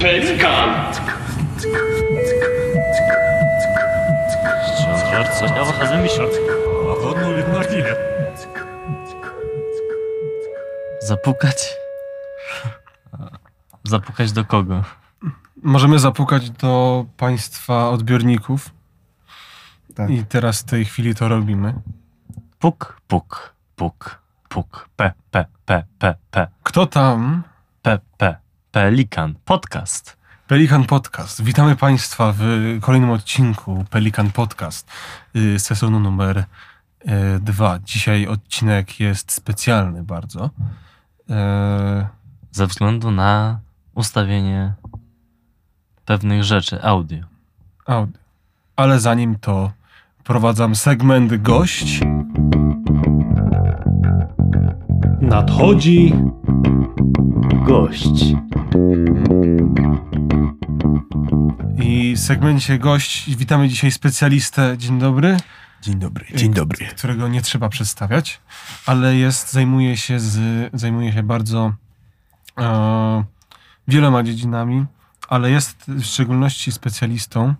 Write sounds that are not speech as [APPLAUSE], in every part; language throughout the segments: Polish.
Pękam! Żart Sośniawa zamyśla. A wodną Martinę. Zapukać? [LAUGHS] Zapukać do kogo? Możemy zapukać do państwa odbiorników. Tak. I teraz w tej chwili to robimy. Puk, puk, puk, puk, p, p, p, p, p. Kto tam? P, p, Pelikan. Podcast. Pelikan Podcast. Witamy Państwa w kolejnym odcinku Pelikan Podcast y, sezonu numer y, dwa. Dzisiaj odcinek jest specjalny bardzo. E, Ze względu na ustawienie pewnych rzeczy audio. audio. Ale zanim to prowadzam segment gość. Nadchodzi Gość. I w segmencie gość witamy dzisiaj specjalistę. Dzień dobry. Dzień dobry, dzień dobry. którego nie trzeba przedstawiać, ale jest, zajmuje się, z, zajmuje się bardzo e, wieloma dziedzinami, ale jest w szczególności specjalistą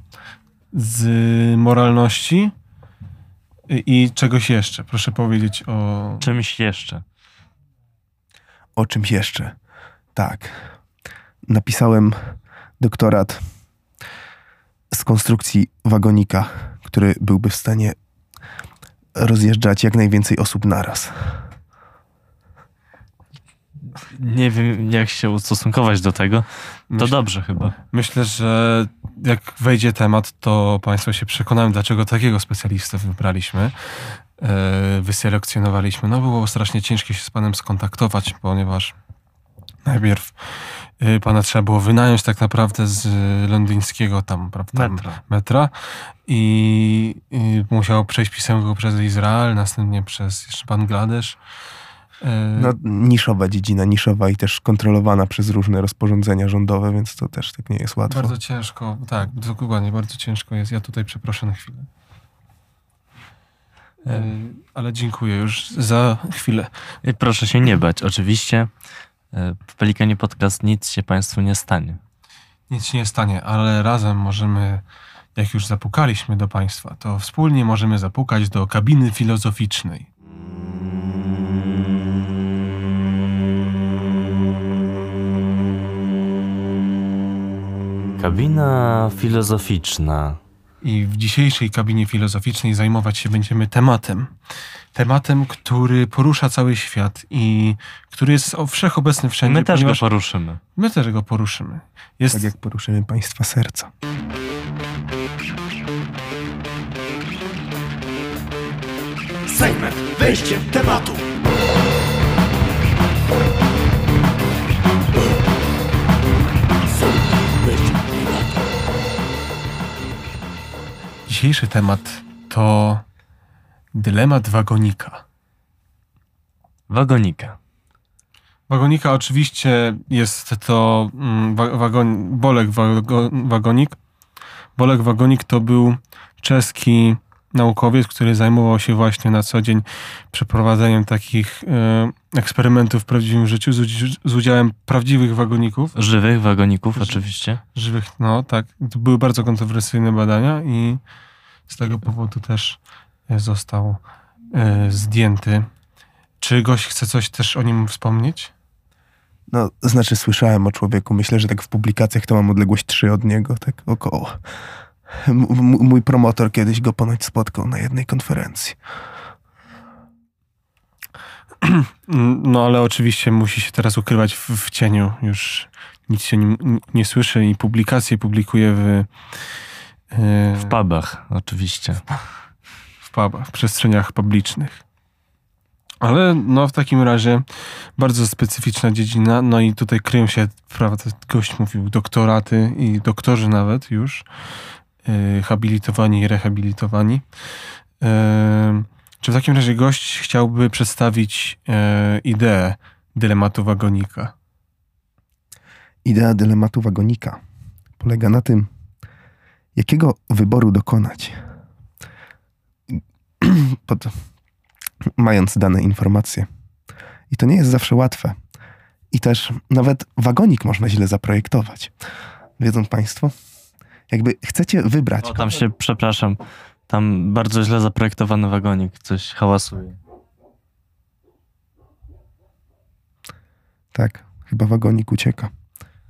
z moralności i, i czegoś jeszcze. Proszę powiedzieć o... Czymś jeszcze. O czymś jeszcze. Tak. Napisałem doktorat z konstrukcji wagonika, który byłby w stanie rozjeżdżać jak najwięcej osób naraz. Nie wiem, jak się ustosunkować do tego. To Myśl- dobrze chyba. Myślę, że jak wejdzie temat, to Państwo się przekonają, dlaczego takiego specjalistę wybraliśmy, e, wyselekcjonowaliśmy. No było strasznie ciężko się z Panem skontaktować, ponieważ najpierw e, Pana trzeba było wynająć tak naprawdę z londyńskiego tam, prawda, Metra. metra i, i musiał przejść pisemko przez Izrael, następnie przez jeszcze Bangladesz. No, niszowa dziedzina, niszowa i też kontrolowana przez różne rozporządzenia rządowe, więc to też tak nie jest łatwo. Bardzo ciężko, tak, dokładnie, bardzo ciężko jest. Ja tutaj przeproszę na chwilę. Ale dziękuję już za chwilę. Proszę się nie bać. Oczywiście w Pelikanie Podcast nic się Państwu nie stanie. Nic się nie stanie, ale razem możemy, jak już zapukaliśmy do Państwa, to wspólnie możemy zapukać do kabiny filozoficznej. Kabina filozoficzna. I w dzisiejszej kabinie filozoficznej zajmować się będziemy tematem. Tematem, który porusza cały świat i który jest o- wszechobecny wszędzie. My też go poruszymy. My też go poruszymy. Jest Tak jak poruszymy państwa serca. Segment wejściem tematu. Dzisiejszy temat to dylemat wagonika. Wagonika. Wagonika oczywiście jest to mm, wa- wagon, Bolek wago, Wagonik. Bolek Wagonik to był czeski naukowiec, który zajmował się właśnie na co dzień przeprowadzeniem takich e, eksperymentów w prawdziwym życiu z udziałem prawdziwych wagoników. Żywych wagoników oczywiście. Żywych, no tak. To były bardzo kontrowersyjne badania i z tego powodu też e, został e, zdjęty. Czy gość chce coś też o nim wspomnieć? No, znaczy słyszałem o człowieku, myślę, że tak w publikacjach to mam odległość 3 od niego, tak około. M- mój promotor kiedyś go ponoć spotkał na jednej konferencji. [CLEARS THROAT] No ale oczywiście musi się teraz ukrywać w, w cieniu. Już nic się nim n- nie słyszy i publikacje publikuje w, W pubach oczywiście. w pubach, w przestrzeniach publicznych. Ale no w takim razie bardzo specyficzna dziedzina. No i tutaj kryją się, prawda, gość mówił, doktoraty i doktorzy nawet już, e, habilitowani i rehabilitowani. E, czy w takim razie gość chciałby przedstawić e, ideę dylematu wagonika? Idea dylematu wagonika polega na tym, jakiego wyboru dokonać. [CLEARS THROAT] Pod, mając dane informacje. I to nie jest zawsze łatwe. I też nawet wagonik można źle zaprojektować. Wiedzą Państwo? Jakby chcecie wybrać. O, tam się, przepraszam, tam bardzo źle zaprojektowany wagonik, coś hałasuje. Tak, chyba wagonik ucieka.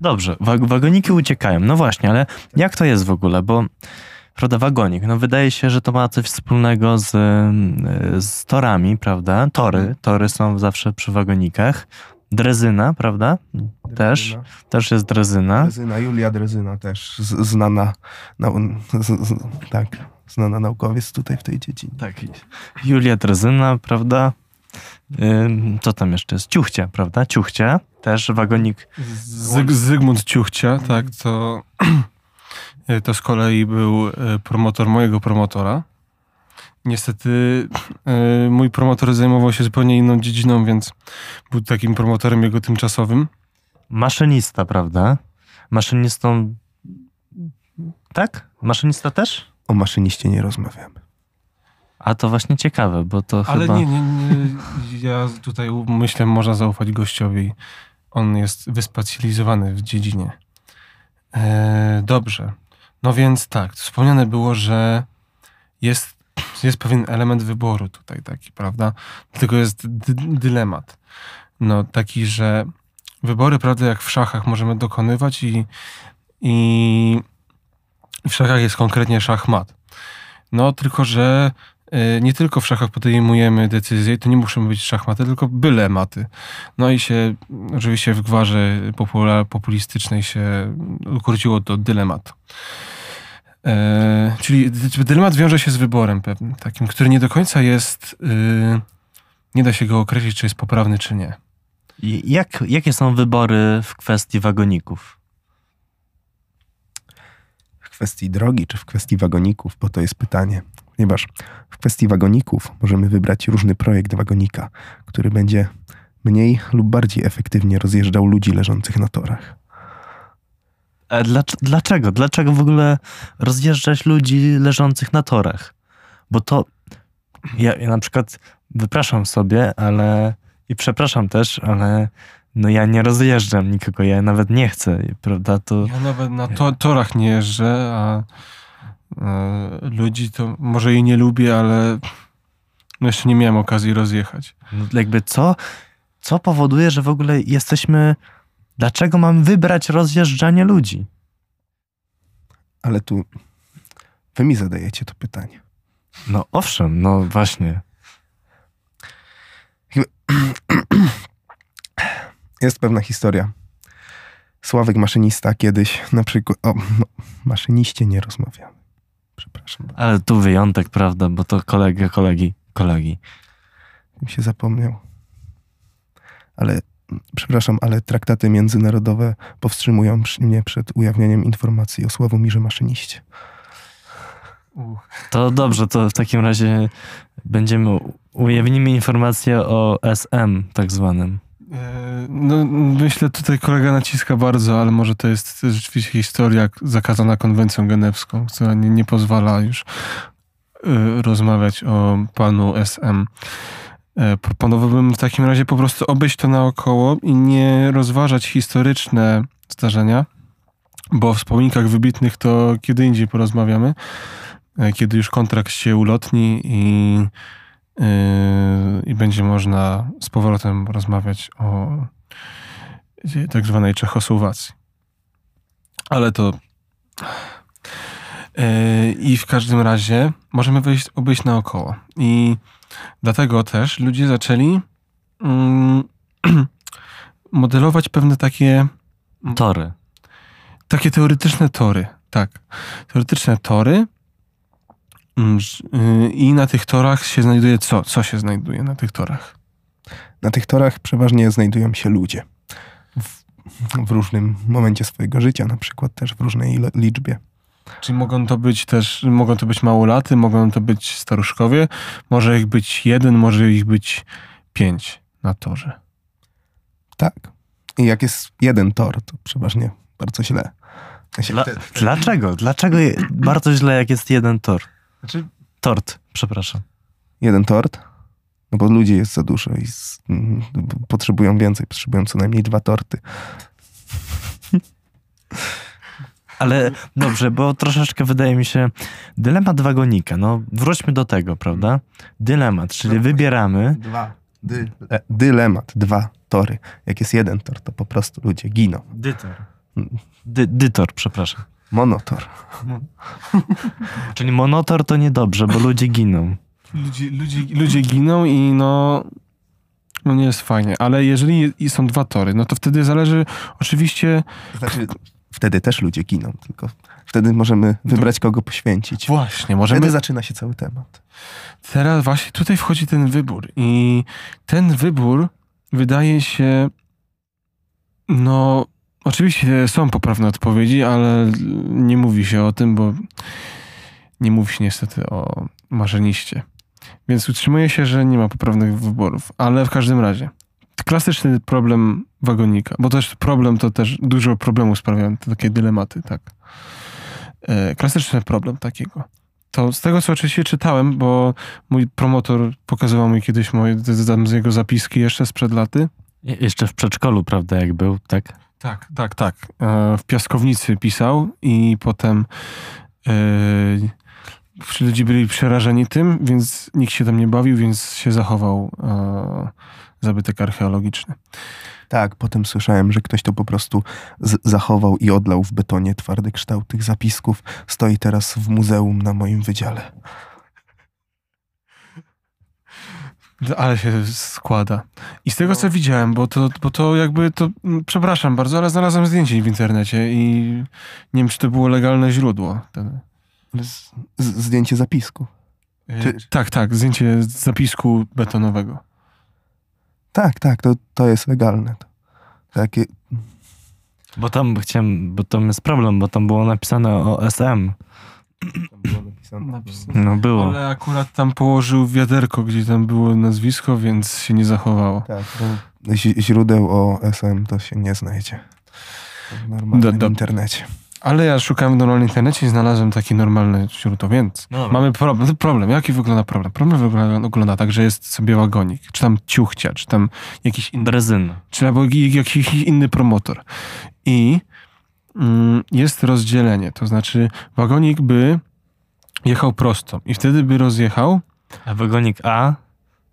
Dobrze, wa- wagoniki uciekają. No właśnie, ale jak to jest w ogóle? Bo prawda, wagonik, no wydaje się, że to ma coś wspólnego z, z torami, prawda? Tory, tory są zawsze przy wagonikach. Drezyna, prawda? Też, Drezyna. też jest drezyna. Drezyna, Julia Drezyna też z, znana, z, z, tak, znana naukowiec tutaj w tej dziedzinie. Tak, Julia Drezyna, prawda? Ym, Co tam jeszcze jest? Ciuchcia, prawda? Ciuchcia, też wagonik. Zyg, Zygmunt Ciuchcia, tak, to, [CLEARS THROAT] to z kolei był e, promotor mojego promotora. Niestety e, mój promotor zajmował się zupełnie inną dziedziną, więc był takim promotorem jego tymczasowym. Maszynista, prawda? Maszynistą. Tak? Maszynista też? O maszyniście nie rozmawiamy. A to właśnie ciekawe, bo to Ale chyba... nie, nie, nie, ja tutaj myślę, można zaufać gościowi. On jest wyspecjalizowany w dziedzinie. E, dobrze. No więc tak, wspomniane było, że jest, jest pewien element wyboru tutaj taki, prawda? Dlatego jest dy, dylemat. No taki, że wybory, prawda, jak w szachach możemy dokonywać i, i w szachach jest konkretnie szachmat. No tylko, że nie tylko w szachach podejmujemy decyzje, to nie muszą być szachmaty, tylko byle maty. No i się oczywiście w gwarze populistycznej się ukróciło to dylemat. E, czyli dy- dylemat wiąże się z wyborem pewnym, takim, który nie do końca jest, y, nie da się go określić, czy jest poprawny, czy nie. Jak, jakie są wybory w kwestii wagoników? W kwestii drogi czy w kwestii wagoników, bo to jest pytanie. Ponieważ w kwestii wagoników możemy wybrać różny projekt wagonika, który będzie mniej lub bardziej efektywnie rozjeżdżał ludzi leżących na torach. A dlacz, dlaczego? Dlaczego w ogóle rozjeżdżać ludzi leżących na torach? Bo to ja, ja na przykład wypraszam sobie, ale i przepraszam też, ale no ja nie rozjeżdżam nikogo, ja nawet nie chcę, prawda? To Ja nawet na to, torach nie jeżdżę, a ludzi to może i nie lubię, ale no jeszcze nie miałem okazji rozjechać. no jakby co, co powoduje, że w ogóle jesteśmy. Dlaczego mam wybrać rozjeżdżanie ludzi? Ale tu wy mi zadajecie to pytanie. No owszem, no właśnie. [CLEARS THROAT] Jest pewna historia. Sławek maszynista kiedyś na przykład... O, no, maszyniście nie rozmawiamy. Przepraszam, Ale tu wyjątek, prawda? Bo to kolega, kolegi, kolegi. mi się zapomniał. Ale, przepraszam, ale traktaty międzynarodowe powstrzymują mnie przed ujawnianiem informacji o Sławomirze Maszyniście. To dobrze, to w takim razie będziemy, ujawnimy informację o SM tak zwanym. E, No, myślę, tutaj kolega naciska bardzo, ale może to jest rzeczywiście historia zakazana konwencją genewską, która nie, nie pozwala już e, rozmawiać o panu SM. E, Proponowałbym w takim razie po prostu obejść to naokoło i nie rozważać historyczne zdarzenia, bo o wspomnieniach wybitnych to kiedy indziej porozmawiamy, kiedy już kontrakt się ulotni i i będzie można z powrotem rozmawiać o yy, tak zwanej Czechosłowacji. Ale to. Yy, I w każdym razie możemy wyjść, obejść naokoło. I dlatego też ludzie zaczęli mm, [CLEARS THROAT] modelować pewne takie, Tory. takie teoretyczne tory. Tak. Teoretyczne tory. Yy, I na tych torach się znajduje co? Co się znajduje na tych torach? Na tych torach przeważnie znajdują się ludzie. W, w różnym momencie swojego życia, na przykład też w różnej liczbie. Czyli mogą to być też, mogą to być małolaty, mogą to być staruszkowie, może ich być jeden, może ich być pięć na torze. Tak. I jak jest jeden tor, to przeważnie bardzo źle. Dla, dlaczego? Dlaczego je- bardzo źle, jak jest jeden tor? Znaczy, Tort, przepraszam. Jeden tort? No bo ludzi jest za dużo i z, potrzebują więcej, potrzebują co najmniej dwa torty. Ale dobrze, bo troszeczkę wydaje mi się dylemat wagonika. No wróćmy do tego, prawda? Dylemat, czyli wybieramy. Dwa. Dy, e, dylemat, dwa tory. Jak jest jeden tor, to po prostu ludzie giną. Dytor. Dy, dytor, przepraszam. Monotor. [LAUGHS] Czyli monotor to niedobrze, bo ludzie giną. Ludzie, ludzie, ludzie giną i no, no nie jest fajnie. Ale jeżeli i są dwa tory, no to wtedy zależy oczywiście... Znaczy, wtedy też ludzie giną, tylko wtedy możemy wybrać, kogo poświęcić. Właśnie, możemy... Wtedy zaczyna się cały temat. Teraz właśnie tutaj wchodzi ten wybór i ten wybór wydaje się, no oczywiście są poprawne odpowiedzi, ale nie mówi się o tym, bo nie mówi się niestety o marzeniście. Więc utrzymuje się, że nie ma poprawnych wyborów, ale w każdym razie klasyczny problem wagonika, bo też problem to też dużo problemów sprawiają te takie dylematy, tak. E, klasyczny problem takiego. To z tego, co oczywiście czytałem, bo mój promotor pokazywał mi kiedyś moje z jego zapiski jeszcze sprzed laty. Je- Jeszcze w przedszkolu, prawda, jak był, tak? Tak, tak, tak. E, W piaskownicy pisał i potem e, ludzie byli przerażeni tym, więc nikt się tam nie bawił, więc się zachował e, zabytek archeologiczny. Tak, potem słyszałem, że ktoś to po prostu zachował i odlał w betonie twardy kształt tych zapisków. Stoi teraz w muzeum na moim wydziale. Ale się składa. I z tego, co widziałem, bo to, bo to jakby to, mm, przepraszam bardzo, ale znalazłem zdjęcie w internecie i nie wiem, czy to było legalne źródło. Z- zdjęcie zapisku. e, Czy- Tak, tak, zdjęcie zapisku betonowego. Tak, tak, to, to jest legalne. To, takie, Bo tam chciałem, bo tam jest problem, bo tam było napisane o SM. tam było napisane. No było. Ale akurat tam położył wiaderko, gdzie tam było nazwisko, więc się nie zachowało. Tak, bo ź- źródeł o SM to się nie znajdzie. W normalnym Do- internecie. Ale ja szukałem w normalnym internecie i znalazłem takie normalne źródło, więc No dobra. mamy problem. Problem. Jaki wygląda problem? Problem wygląda, wygląda tak, że jest sobie wagonik, czy tam ciuchcia, czy tam jakiś inny Brezyna. czy albo jak- jakiś inny promotor. I mm, jest rozdzielenie, to znaczy wagonik by jechał prosto i wtedy by rozjechał A wagonik A?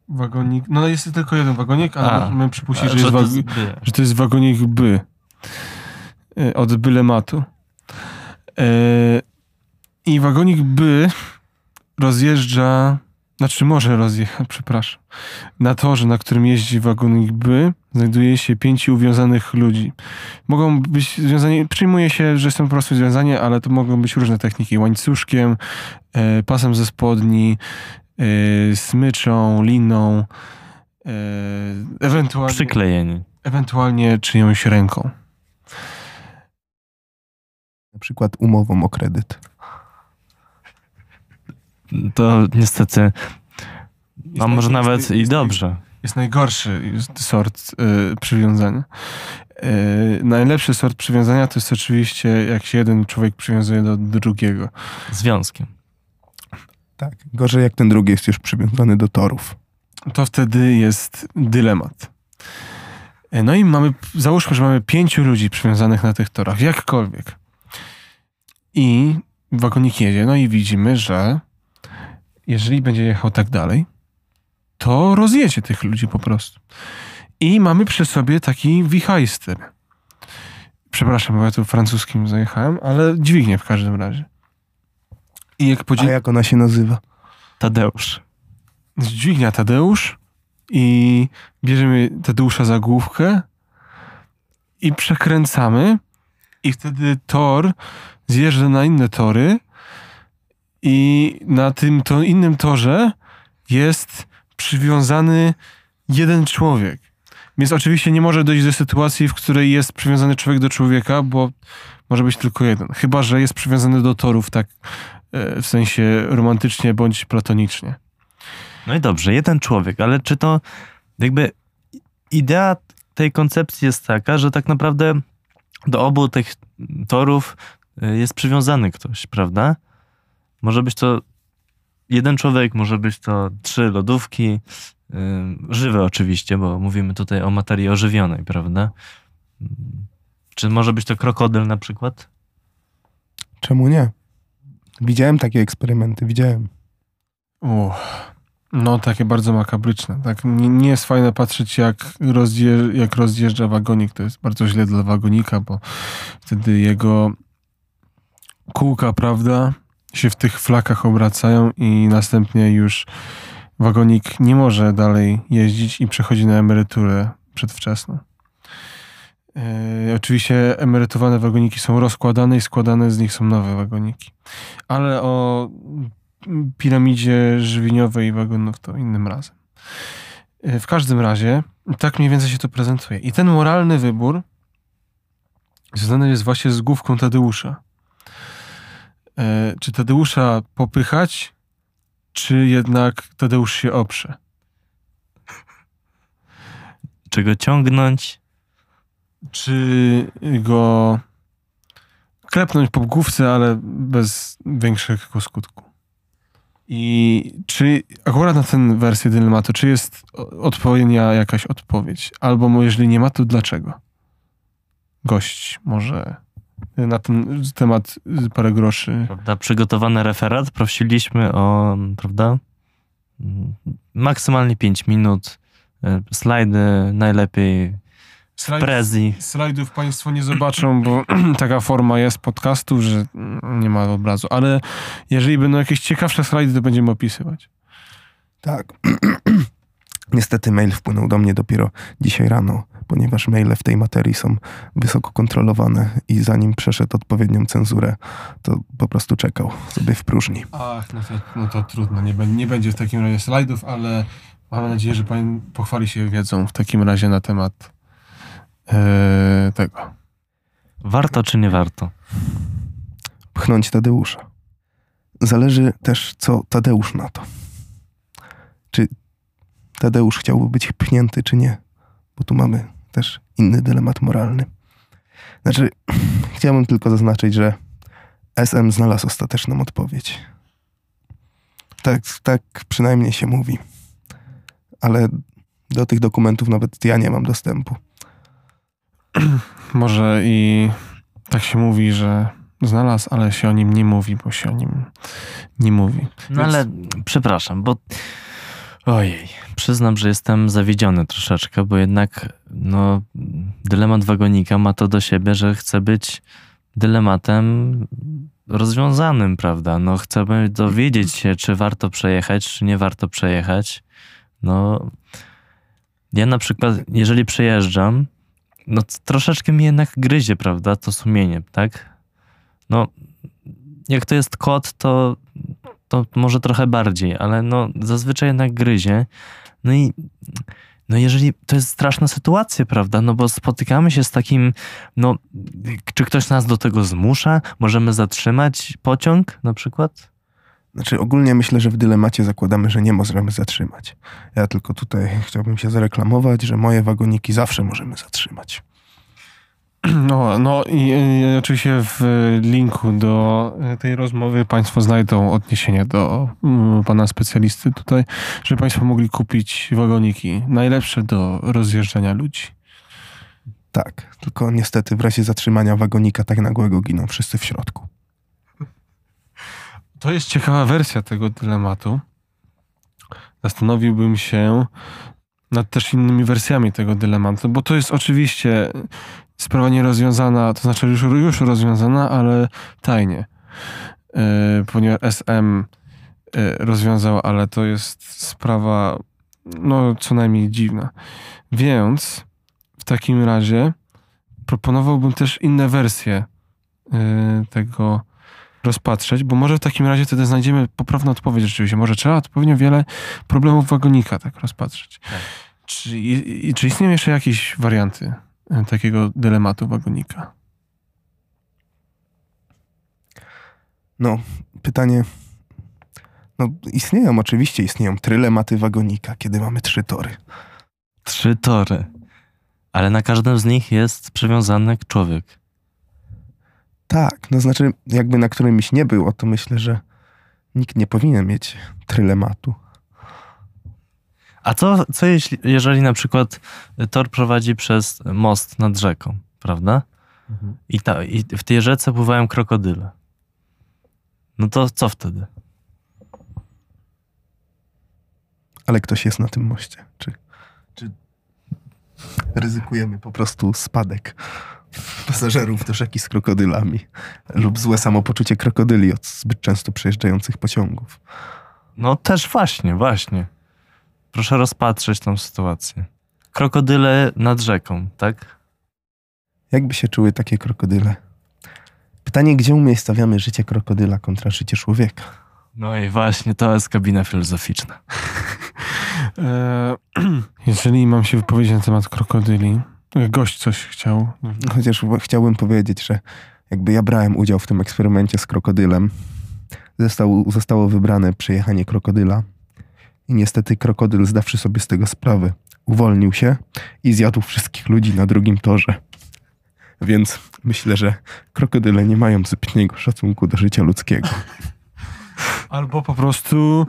wagonik, no jest tylko jeden wagonik, ale A. możemy przypuścić, że, jest to jest B. że to jest wagonik by y, od bylematu. Y, I wagonik by rozjeżdża, znaczy może rozjechać, przepraszam. Na torze, na którym jeździ wagonik by, znajduje się pięciu uwiązanych ludzi. Mogą być związani, przyjmuje się, że są po prostu związani, ale to mogą być różne techniki. Łańcuszkiem, y, pasem ze spodni, smyczą, liną, y, ewentualnie Przyklejeni. ewentualnie czyjąś ręką. Na przykład umową o kredyt. To niestety, no może jest- nawet jest i dobrze. Jest najgorszy sort y, przywiązania. Y, najlepszy sort przywiązania to jest oczywiście, jak się jeden człowiek przywiązuje do drugiego. Związkiem. Tak. Gorzej jak ten drugi jest już przywiązany do torów. To wtedy jest dylemat. Y, No i mamy, załóżmy, że mamy pięciu ludzi przywiązanych na tych torach, jakkolwiek. I wagonik jedzie, no i widzimy, że jeżeli będzie jechał tak dalej, to rozjedzie tych ludzi po prostu. I mamy przy sobie taki wichajster. Przepraszam, bo ja tu francuskim zajechałem, ale dźwignię w każdym razie. I jak A podzie... jak ona się nazywa? Tadeusz. dźwignia Tadeusz i bierzemy Tadeusza za główkę i przekręcamy i wtedy tor zjeżdża na inne tory i na tym to innym torze jest przywiązany jeden człowiek. Więc oczywiście nie może dojść do sytuacji, w której jest przywiązany człowiek do człowieka, bo może być tylko jeden. Chyba, że jest przywiązany do torów tak e, w sensie romantycznie bądź platonicznie. No i dobrze, jeden człowiek, ale czy to jakby idea tej koncepcji jest taka, że tak naprawdę do obu tych torów y, jest przywiązany ktoś, prawda? Może być to jeden człowiek, może być to trzy lodówki, yy, żywe oczywiście, bo mówimy tutaj o materii ożywionej, prawda? Czy może być to krokodyl na przykład? Czemu nie? Widziałem takie eksperymenty, widziałem. Uff. No, takie bardzo makabryczne. Tak, nie, nie jest fajne patrzeć, jak, jak rozjeżdża wagonik. To jest bardzo źle dla wagonika, bo wtedy jego kółka, prawda, się w tych flakach obracają i następnie już wagonik nie może dalej jeździć i przechodzi na emeryturę przedwczesną. E, oczywiście emerytowane wagoniki są rozkładane i składane z nich są nowe wagoniki. Ale o piramidzie żywieniowej wagonów to innym razem. E, W każdym razie tak mniej więcej się to prezentuje. I ten moralny wybór związany jest właśnie z główką Tadeusza. E, Czy Tadeusza popychać, czy jednak Tadeusz się oprze? Czy go ciągnąć? Czy go klepnąć po główce, ale bez większego skutku? I czy akurat na tę wersję dylematu, czy jest odpowiednia jakaś odpowiedź? Albo jeżeli nie ma, to dlaczego? Gość może na ten temat parę groszy. Prawda? Przygotowany referat. Prosiliśmy o, prawda? Maksymalnie 5 minut. y, Slajdy najlepiej w prezji. Slajdów Państwo nie zobaczą, bo [CLEARS THROAT] taka forma jest podcastu, że nie ma obrazu. Ale jeżeli będą jakieś ciekawsze slajdy, to będziemy opisywać. Tak. [CLEARS THROAT] Niestety mail wpłynął do mnie dopiero dzisiaj rano, ponieważ maile w tej materii są wysoko kontrolowane i zanim przeszedł odpowiednią cenzurę, to po prostu czekał sobie w próżni. Ach, no to, no to trudno. Nie, nie będzie w takim razie slajdów, ale mamy nadzieję, że Pan pochwali się wiedzą w takim razie na temat e, tego. Warto czy nie warto? Pchnąć Tadeusza. Zależy też, co Tadeusz na to. Czy Tadeusz chciałby być pchnięty, czy nie? Bo tu mamy też inny dylemat moralny. Znaczy, [CLEARS THROAT] chciałbym tylko zaznaczyć, że SM znalazł ostateczną odpowiedź. Tak, tak przynajmniej się mówi. Ale do tych dokumentów nawet ja nie mam dostępu. [CLEARS THROAT] Może i tak się mówi, że znalazł, ale się o nim nie mówi, bo się o nim nie mówi. No Więc- ale przepraszam, bo ojej, przyznam, że jestem zawiedziony troszeczkę, bo jednak no, dylemat wagonika ma to do siebie, że chce być dylematem rozwiązanym, prawda? No chcemy dowiedzieć się, czy warto przejechać, czy nie warto przejechać. No ja na przykład, jeżeli przejeżdżam, no troszeczkę mi jednak gryzie, prawda, to sumienie, tak? No jak to jest kot, to to może trochę bardziej, ale no zazwyczaj jednak gryzie. No i no jeżeli to jest straszna sytuacja, prawda? No bo spotykamy się z takim, no czy ktoś nas do tego zmusza? Możemy zatrzymać pociąg na przykład? Znaczy, ogólnie myślę, że w dylemacie zakładamy, że nie możemy zatrzymać. Ja tylko tutaj chciałbym się zareklamować, że moje wagoniki zawsze możemy zatrzymać. [CLEARS THROAT] No, no i, i oczywiście w linku do tej rozmowy Państwo znajdą odniesienie do mm, pana specjalisty tutaj, żeby Państwo mogli kupić wagoniki najlepsze do rozjeżdżania ludzi. Tak, tylko niestety w razie zatrzymania wagonika tak nagłego giną wszyscy w środku. To jest ciekawa wersja tego dylematu. Zastanowiłbym się nad też innymi wersjami tego dylematu, bo to jest oczywiście sprawa nierozwiązana, to znaczy już, już rozwiązana, ale tajnie. Yy, ponieważ SM yy, rozwiązał, ale to jest sprawa no co najmniej dziwna. Więc w takim razie proponowałbym też inne wersje yy, tego rozpatrzeć, bo może w takim razie wtedy znajdziemy poprawną odpowiedź rzeczywiście. Może trzeba odpowiednio wiele problemów wagonika tak rozpatrzeć. Czy, i, czy istnieją jeszcze jakieś warianty e, takiego dylematu wagonika? No, pytanie. No, istnieją, oczywiście istnieją trylematy wagonika, kiedy mamy trzy tory. Trzy tory. Ale na każdym z nich jest przywiązany człowiek. Tak, no znaczy, jakby na którymś nie było, to myślę, że Nikt nie powinien mieć trylematu. A co, co jeśli, jeżeli na przykład tor prowadzi przez most nad rzeką, prawda? I, ta, I w tej rzece pływają krokodyle. No to co wtedy? Ale ktoś jest na tym moście. Czy, czy ryzykujemy po prostu spadek pasażerów do rzeki z krokodylami lub złe samopoczucie krokodyli od zbyt często przejeżdżających pociągów? No też właśnie, właśnie. Proszę rozpatrzeć tą sytuację. Krokodyle nad rzeką, tak? Jakby się czuły takie krokodyle? Pytanie, gdzie umiejscowiamy życie krokodyla kontra życie człowieka? No i właśnie, to jest kabina filozoficzna. [LAUGHS] E, [CLEARS THROAT] jeżeli mam się wypowiedzieć na temat krokodyli, gość coś chciał. Chociaż chciałbym powiedzieć, że jakby ja brałem udział w tym eksperymencie z krokodylem, został, zostało wybrane przejechanie krokodyla i niestety krokodyl, zdawszy sobie z tego sprawę, uwolnił się i zjadł wszystkich ludzi na drugim torze. Więc myślę, że krokodyle nie mają zbytniego szacunku do życia ludzkiego. [LAUGHS] Albo po prostu.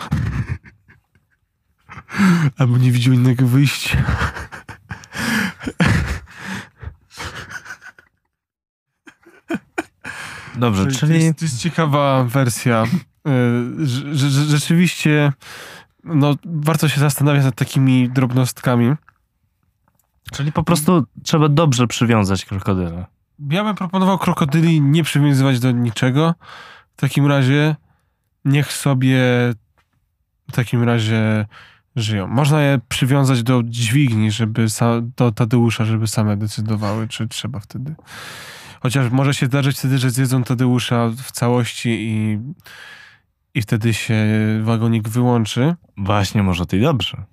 Albo nie widział innego wyjścia. Dobrze, To czyli jest, to jest ciekawa wersja. Że- Rzeczywiście, no, warto się zastanawiać nad takimi drobnostkami. Czyli po prostu trzeba dobrze przywiązać krokodyla. Ja bym proponował krokodyli nie przywiązywać do niczego. W takim razie niech sobie w takim razie żyją. Można je przywiązać do dźwigni, żeby do Tadeusza, żeby same decydowały, czy trzeba wtedy. Chociaż może się zdarzyć wtedy, że zjedzą Tadeusza w całości i, i wtedy się wagonik wyłączy. Właśnie, może to i dobrze.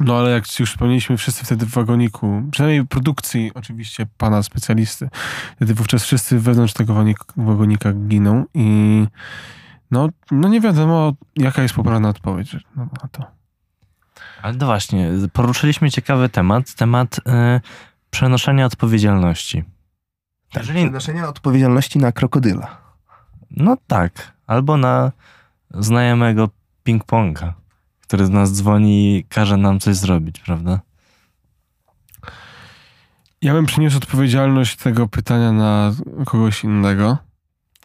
No ale jak już wspomnieliśmy, wszyscy wtedy w wagoniku, przynajmniej produkcji oczywiście pana specjalisty, wtedy wówczas wszyscy wewnątrz tego wagonik- wagonika giną i no, no nie wiadomo jaka jest poprawna odpowiedź no, na to. Ale no właśnie, poruszyliśmy ciekawy temat, temat y, przenoszenia odpowiedzialności. Jeżeli, Przenoszenia odpowiedzialności na krokodyla. no tak, albo na znajomego ping-ponga, który z nas dzwoni i każe nam coś zrobić, prawda? Ja bym przeniósł odpowiedzialność tego pytania na kogoś innego.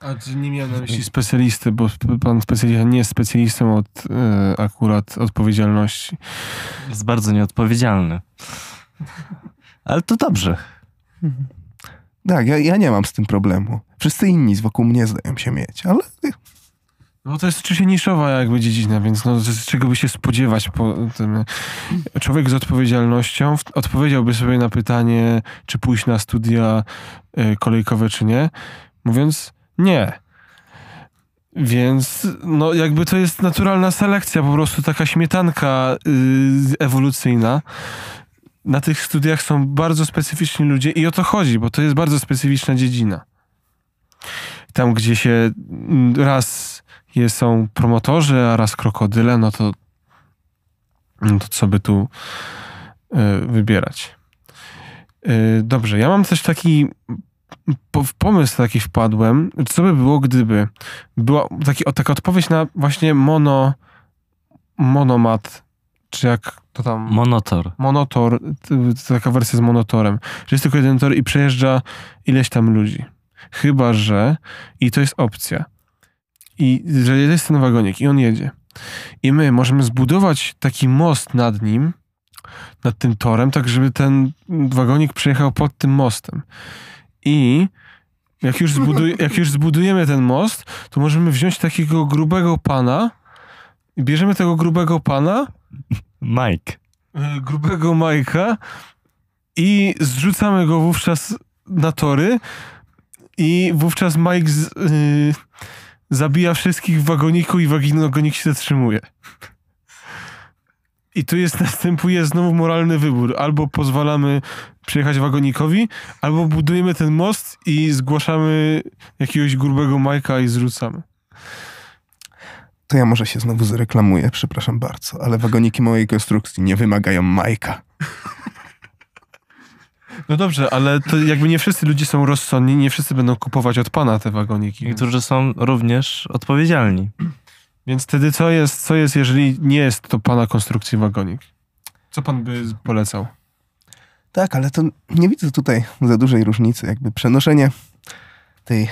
A czy nie miałem na myśli specjalisty, bo pan specjalista nie jest specjalistą od e, akurat odpowiedzialności. Jest bardzo nieodpowiedzialny. Ale to dobrze. Tak, ja, ja nie mam z tym problemu. Wszyscy inni z wokół mnie zdają się mieć, ale No to jest oczywiście niszowa jakby dziedzina, więc no, z czego by się spodziewać po tym. Człowiek z odpowiedzialnością odpowiedziałby sobie na pytanie, czy pójść na studia y, kolejkowe, czy nie, mówiąc nie. Więc no jakby to jest naturalna selekcja, po prostu taka śmietanka y, ewolucyjna. Na tych studiach są bardzo specyficzni ludzie i o to chodzi, bo to jest bardzo specyficzna dziedzina. Tam, gdzie się mm, raz są promotorzy, a raz krokodyle, no to, no to co by tu y, wybierać. Y, dobrze, ja mam też taki w pomysł taki wpadłem, co by było, gdyby była taki, taka odpowiedź na właśnie mono monomat, czy jak to tam... Monotor. monotor, taka wersja z monotorem, że jest tylko jeden tor i przejeżdża ileś tam ludzi. Chyba, że i to jest opcja. I że jest ten wagonik i on jedzie. I my możemy zbudować taki most nad nim, nad tym torem, tak żeby ten wagonik przejechał pod tym mostem. I jak już, zbuduj, [LAUGHS] jak już zbudujemy ten most, to możemy wziąć takiego grubego pana i bierzemy tego grubego pana Mike. e, grubego Majka i zrzucamy go wówczas na tory i wówczas Mike z, y, zabija wszystkich w wagoniku i wagonik się zatrzymuje. I tu jest, następuje znowu moralny wybór. Albo pozwalamy przyjechać wagonikowi, albo budujemy ten most i zgłaszamy jakiegoś grubego Majka i zrzucamy. to ja może się znowu zreklamuję, przepraszam bardzo, ale wagoniki mojej konstrukcji nie wymagają Majka. No dobrze, ale to jakby nie wszyscy ludzie są rozsądni, nie wszyscy będą kupować od pana te wagoniki. Niektórzy są również odpowiedzialni. Więc wtedy co jest, co jest, jeżeli nie jest to pana konstrukcji wagonik? Co pan by polecał? Tak, ale to nie widzę tutaj za dużej różnicy. Jakby przenoszenie tej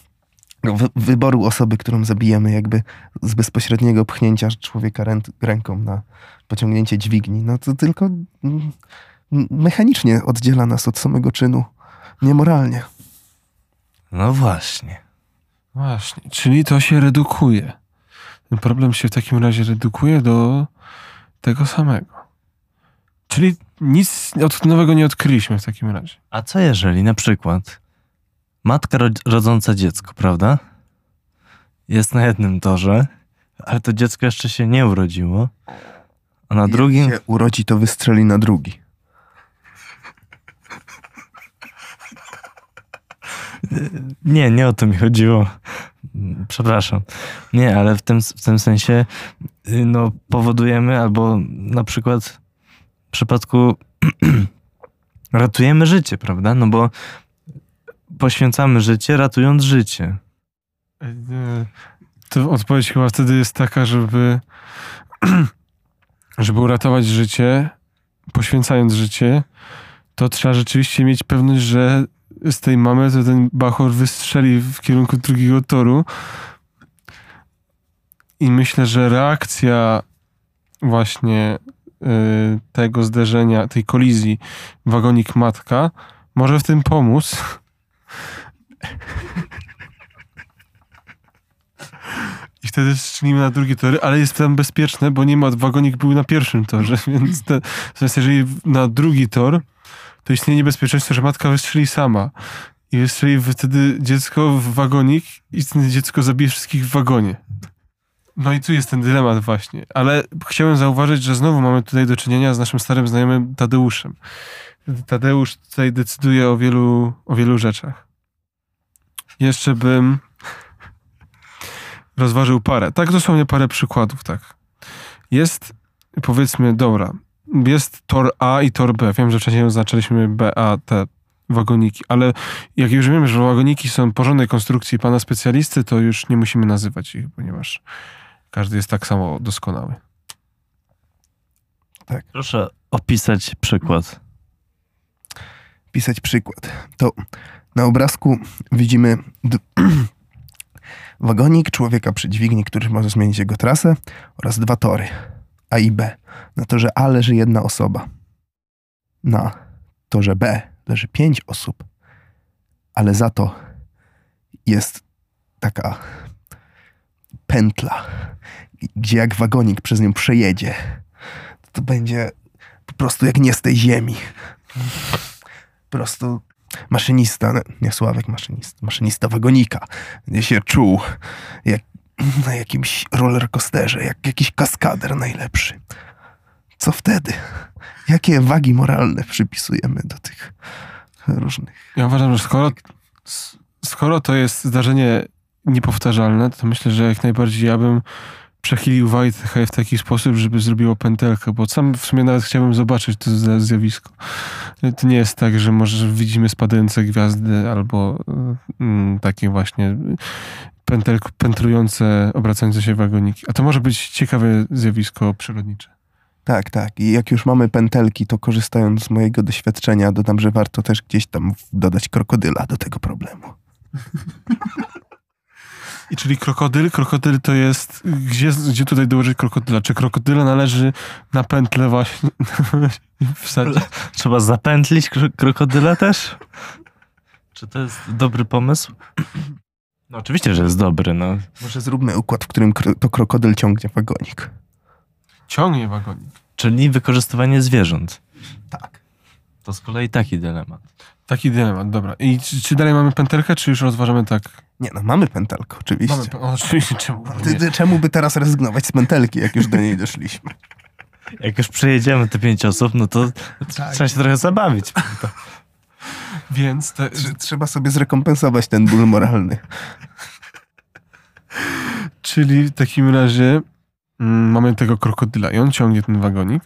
[CLEARS THROAT] wy- wyboru osoby, którą zabijemy, jakby z bezpośredniego pchnięcia człowieka rę, ręką na pociągnięcie dźwigni, no to tylko mm, mechanicznie oddziela nas od samego czynu. Niemoralnie. No właśnie. Właśnie, czyli to się redukuje. Ten problem się w takim razie redukuje do tego samego. Czyli nic od nowego nie odkryliśmy w takim razie. A co jeżeli na przykład matka ro- rodząca dziecko, prawda? Jest na jednym torze, ale to dziecko jeszcze się nie urodziło, a na drugim... Jak się urodzi, to wystrzeli na drugi. Nie, nie o to mi chodziło. Przepraszam. Nie, ale w tym, w tym sensie y, no, powodujemy albo na przykład w przypadku [CLEARS THROAT] ratujemy życie, prawda? No bo poświęcamy życie, ratując życie. E, To odpowiedź chyba wtedy jest taka, żeby, [CLEARS THROAT] żeby uratować życie, poświęcając życie, to trzeba rzeczywiście mieć pewność, że z tej mamy to ten bachor wystrzeli w kierunku drugiego toru. I myślę, że reakcja właśnie y, tego zderzenia, tej kolizji wagonik-matka może w tym pomóc. [LAUGHS] I wtedy strzelimy na drugie tory, ale jest tam bezpieczne, bo nie ma, wagonik był na pierwszym torze, [LAUGHS] więc te, jeżeli na drugi tor, to istnieje niebezpieczeństwo, że matka wystrzeli sama. I wystrzeli wtedy dziecko w wagonik i dziecko zabije wszystkich w wagonie. No i tu jest ten dylemat właśnie. Ale chciałem zauważyć, że znowu mamy tutaj do czynienia z naszym starym znajomym Tadeuszem. Tadeusz tutaj decyduje o wielu, o wielu rzeczach. Jeszcze bym rozważył parę. Tak, dosłownie parę przykładów, tak. Jest, powiedzmy, dobra, jest tor A i tor B. Wiem, że wcześniej oznaczaliśmy B, A, te wagoniki, ale jak już wiemy, że wagoniki są porządnej konstrukcji pana specjalisty, to już nie musimy nazywać ich, ponieważ każdy jest tak samo doskonały. Proszę opisać przykład. pisać przykład. To na obrazku widzimy [CLEARS THROAT] wagonik człowieka przy dźwigni, który może zmienić jego trasę oraz dwa tory, A i B. Na torze A leży jedna osoba. Na torze B leży pięć osób, ale za to jest taka pętla, gdzie jak wagonik przez nią przejedzie, to będzie po prostu jak nie z tej ziemi po prostu maszynista, nie Sławek maszynista, maszynista wagonika, będzie się czuł jak [CLEARS THROAT] na jakimś rollercoasterze, jak jakiś kaskader najlepszy. Co wtedy? [LAUGHS] Jakie wagi moralne przypisujemy do tych różnych... Ja uważam, że skoro, skoro to jest zdarzenie niepowtarzalne, to myślę, że jak najbardziej ja bym przechylił Wojtechę w taki sposób, żeby zrobiło pętelkę, bo sam w sumie nawet chciałbym zobaczyć to zja- zjawisko. To nie jest tak, że może widzimy spadające gwiazdy albo mm, takie właśnie pętel, pętrujące, obracające się wagoniki. A to może być ciekawe zjawisko przyrodnicze. Tak, tak. I jak już mamy pętelki, to korzystając z mojego doświadczenia, dodam, że warto też gdzieś tam dodać krokodyla do tego problemu. [LAUGHS] I czyli krokodyl, krokodyl to jest, gdzie, gdzie tutaj dołożyć krokodyla? Czy krokodyla należy na pętlę właśnie [LAUGHS] wsadzić? Trzeba zapętlić kro- krokodyla też? Czy to jest dobry pomysł? No oczywiście, że jest dobry, no. Może zróbmy układ, w którym kro- to krokodyl ciągnie wagonik. Ciągnie wagonik. Czyli wykorzystywanie zwierząt. Tak. To z kolei taki dylemat. Taki dylemat, dobra. I czy, czy dalej mamy pętelkę, czy już rozważamy tak? Nie no, mamy pętelkę, oczywiście. Mamy, o, [LAUGHS] oczywiście, czemu? Ty, Nie. ty, czemu by teraz rezygnować z pętelki, jak już do niej doszliśmy? [LAUGHS] Jak już przejedziemy te pięć osób, no to trzeba się trochę zabawić. Więc te, Tr- Trzeba sobie zrekompensować ten ból moralny. [LAUGHS] Czyli w takim razie mm, mamy tego krokodyla i on ciągnie ten wagonik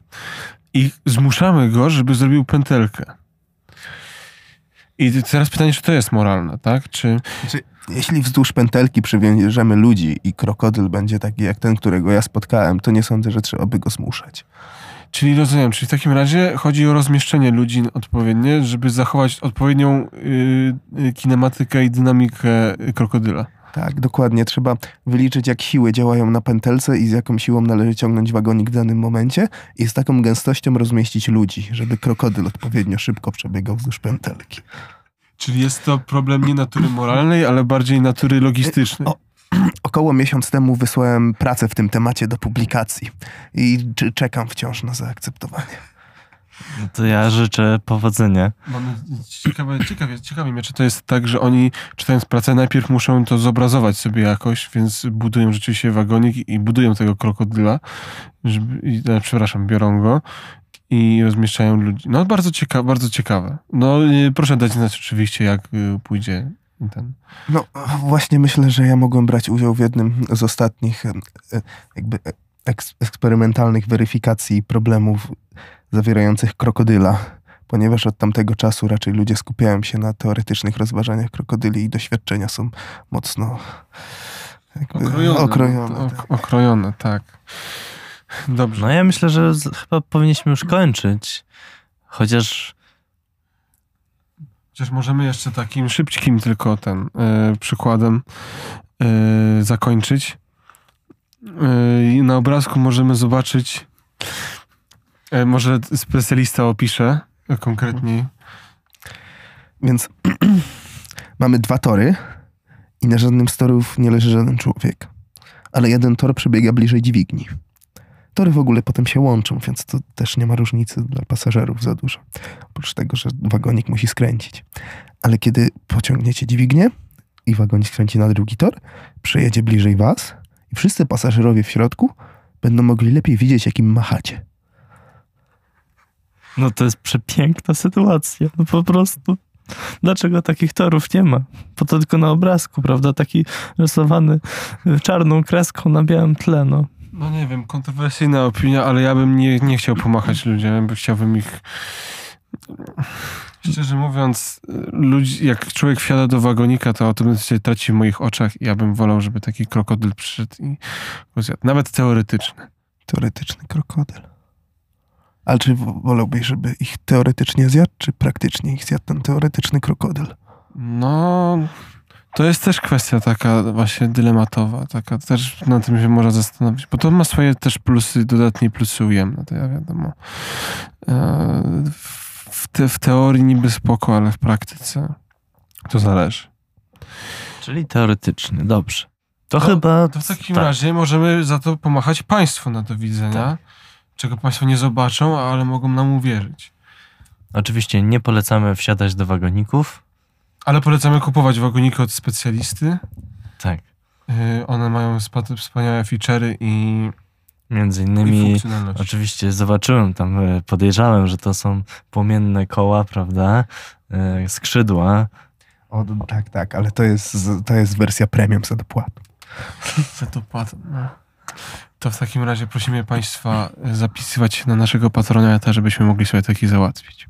i zmuszamy go, żeby zrobił pętelkę. I teraz pytanie, czy to jest moralne, tak? Czy Znaczy, jeśli wzdłuż pętelki przywieziemy ludzi i krokodyl będzie taki jak ten, którego ja spotkałem, to nie sądzę, że trzeba by go zmuszać. Czyli rozumiem, czyli w takim razie chodzi o rozmieszczenie ludzi odpowiednie, żeby zachować odpowiednią y, y, kinematykę i dynamikę krokodyla. Tak, dokładnie. Trzeba wyliczyć, jak siły działają na pętelce i z jaką siłą należy ciągnąć wagonik w danym momencie i z taką gęstością rozmieścić ludzi, żeby krokodyl odpowiednio szybko przebiegał wzdłuż pętelki. Czyli jest to problem nie natury moralnej, ale bardziej natury logistycznej. O, [CLEARS THROAT] Około miesiąc temu wysłałem pracę w tym temacie do publikacji i czekam wciąż na zaakceptowanie. No to ja życzę powodzenia. Ciekawe, ciekawie, ciekawi mnie, czy to jest tak, że oni czytając pracę najpierw muszą to zobrazować sobie jakoś, więc budują rzeczywiście wagonik i budują tego krokodyla, żeby, i, e, przepraszam, biorą go i rozmieszczają ludzi. No bardzo ciekawe, bardzo ciekawe. No y, proszę dać znać oczywiście, jak y, pójdzie ten. No właśnie myślę, że ja mogłem brać udział w jednym z ostatnich e, e, jakby eks- eksperymentalnych weryfikacji problemów zawierających krokodyla, ponieważ od tamtego czasu raczej ludzie skupiają się na teoretycznych rozważaniach krokodyli i doświadczenia są mocno jakby Okrojone. okrojone Ok- tak. okrojone, tak. Dobrze. No ja myślę, że z, chyba powinniśmy już kończyć. Chociaż Chociaż możemy jeszcze takim szybkim tylko ten e, przykładem e, zakończyć. I na obrazku możemy zobaczyć, może specjalista opisze e, konkretniej. Więc [CLEARS THROAT] mamy dwa tory i na żadnym z torów nie leży żaden człowiek. Ale jeden tor przebiega bliżej dźwigni. Tory w ogóle potem się łączą, więc to też nie ma różnicy dla pasażerów za dużo. Oprócz tego, że wagonik musi skręcić. Ale kiedy pociągniecie dźwignię i wagonik skręci na drugi tor, przejedzie bliżej was i wszyscy pasażerowie w środku będą mogli lepiej widzieć, jakim machacie. No to jest przepiękna sytuacja. No po prostu. Dlaczego takich torów nie ma? Po to tylko na obrazku, prawda? Taki rysowany y, czarną kreską na białym tle, no. No nie wiem, kontrowersyjna opinia, ale ja bym nie, nie chciał pomachać ludziom, bo chciałbym ich... Szczerze mówiąc, ludzi, jak człowiek wsiada do wagonika, to automatycznie traci w moich oczach i ja bym wolał, żeby taki krokodyl przyszedł i go zjadł. Nawet teoretyczny. Teoretyczny krokodyl. Ale czy wo- wolałbyś, żeby ich teoretycznie zjadł, czy praktycznie ich zjadł ten teoretyczny krokodyl? No, to jest też kwestia taka właśnie dylematowa, taka też na tym się można zastanowić, bo to ma swoje też plusy, dodatnie plusy ujemne, to ja wiadomo. E, W, te, w teorii niby spoko, ale w praktyce to zależy. Czyli teoretyczny, dobrze. To No, chyba. To w takim tak. razie możemy za to pomachać państwu na do widzenia, czego państwo nie zobaczą, ale mogą nam uwierzyć. Oczywiście nie polecamy wsiadać do wagoników. Ale polecamy kupować wagoniki od specjalisty. Tak. E, One mają spa- wspaniałe feature'y i, Między innymi. Oczywiście zobaczyłem tam, e, podejrzałem, że to są płomienne koła, prawda? E, Skrzydła. O, tak, tak, ale to jest, to jest wersja premium za dopłatą. [LAUGHS] Za to pat- no. To w takim razie prosimy Państwa e, zapisywać się na naszego patronata, żebyśmy mogli sobie taki załatwić.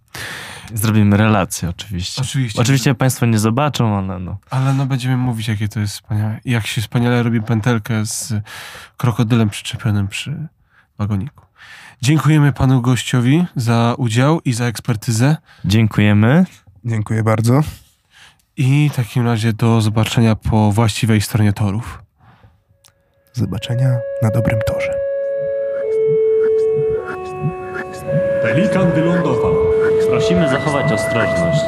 Zrobimy relację oczywiście. Oczywiście. Oczywiście Państwo nie zobaczą, ale no. Ale no będziemy mówić, jakie to jest wspaniałe. Jak się wspaniale robi pętelkę z krokodylem przyczepionym przy wagoniku. Dziękujemy panu gościowi za udział i za ekspertyzę. Dziękujemy. Dziękuję bardzo. I w takim razie do zobaczenia po właściwej stronie torów. Zobaczenia na dobrym torze. Pelikan wylądował. Prosimy zachować ostrożność.